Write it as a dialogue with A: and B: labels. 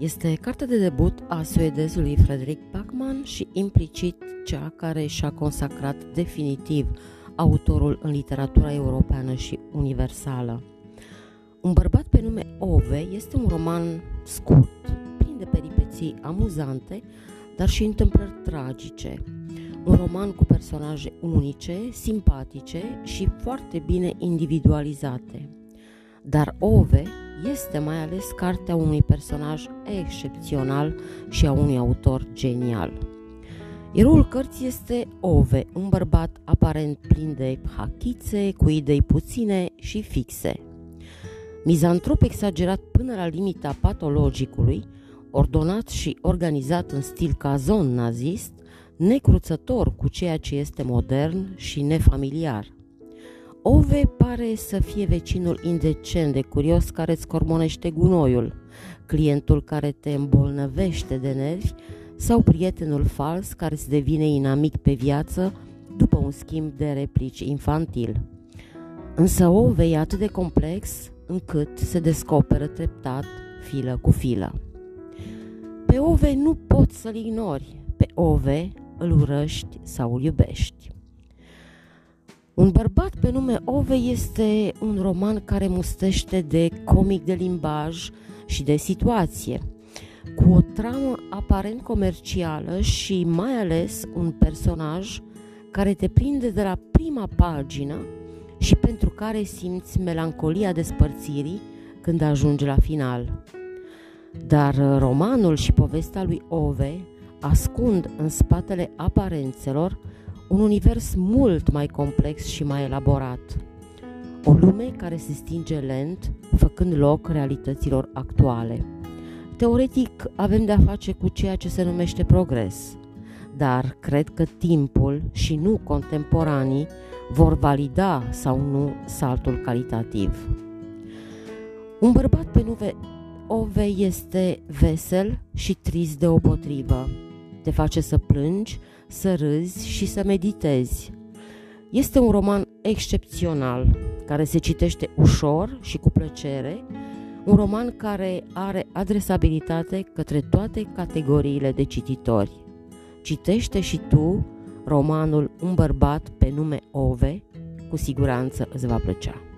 A: Este cartea de debut a suedezului Frederick Backman și implicit cea care și-a consacrat definitiv autorul în literatura europeană și universală. Un bărbat pe nume Ove este un roman scurt, plin de peripeții amuzante, dar și întâmplări tragice. Un roman cu personaje unice, simpatice și foarte bine individualizate. Dar Ove este mai ales cartea unui personaj excepțional și a unui autor genial. Eroul cărții este Ove, un bărbat aparent plin de hachițe, cu idei puține și fixe. Mizantrop exagerat până la limita patologicului, ordonat și organizat în stil cazon nazist, necruțător cu ceea ce este modern și nefamiliar – Ove pare să fie vecinul indecent de curios care îți cormonește gunoiul, clientul care te îmbolnăvește de nervi sau prietenul fals care îți devine inamic pe viață după un schimb de replici infantil. Însă Ove e atât de complex încât se descoperă treptat, filă cu filă. Pe Ove nu poți să-l ignori, pe Ove îl urăști sau îl iubești. Un bărbat pe nume Ove este un roman care mustește de comic de limbaj și de situație, cu o tramă aparent comercială și mai ales un personaj care te prinde de la prima pagină și pentru care simți melancolia despărțirii când ajungi la final. Dar romanul și povestea lui Ove ascund în spatele aparențelor un univers mult mai complex și mai elaborat. O lume care se stinge lent, făcând loc realităților actuale. Teoretic, avem de-a face cu ceea ce se numește progres, dar cred că timpul și nu contemporanii vor valida sau nu saltul calitativ. Un bărbat pe nume Ove este vesel și trist deopotrivă. Te face să plângi să râzi și să meditezi. Este un roman excepțional, care se citește ușor și cu plăcere, un roman care are adresabilitate către toate categoriile de cititori. Citește și tu romanul Un bărbat pe nume Ove, cu siguranță îți va plăcea.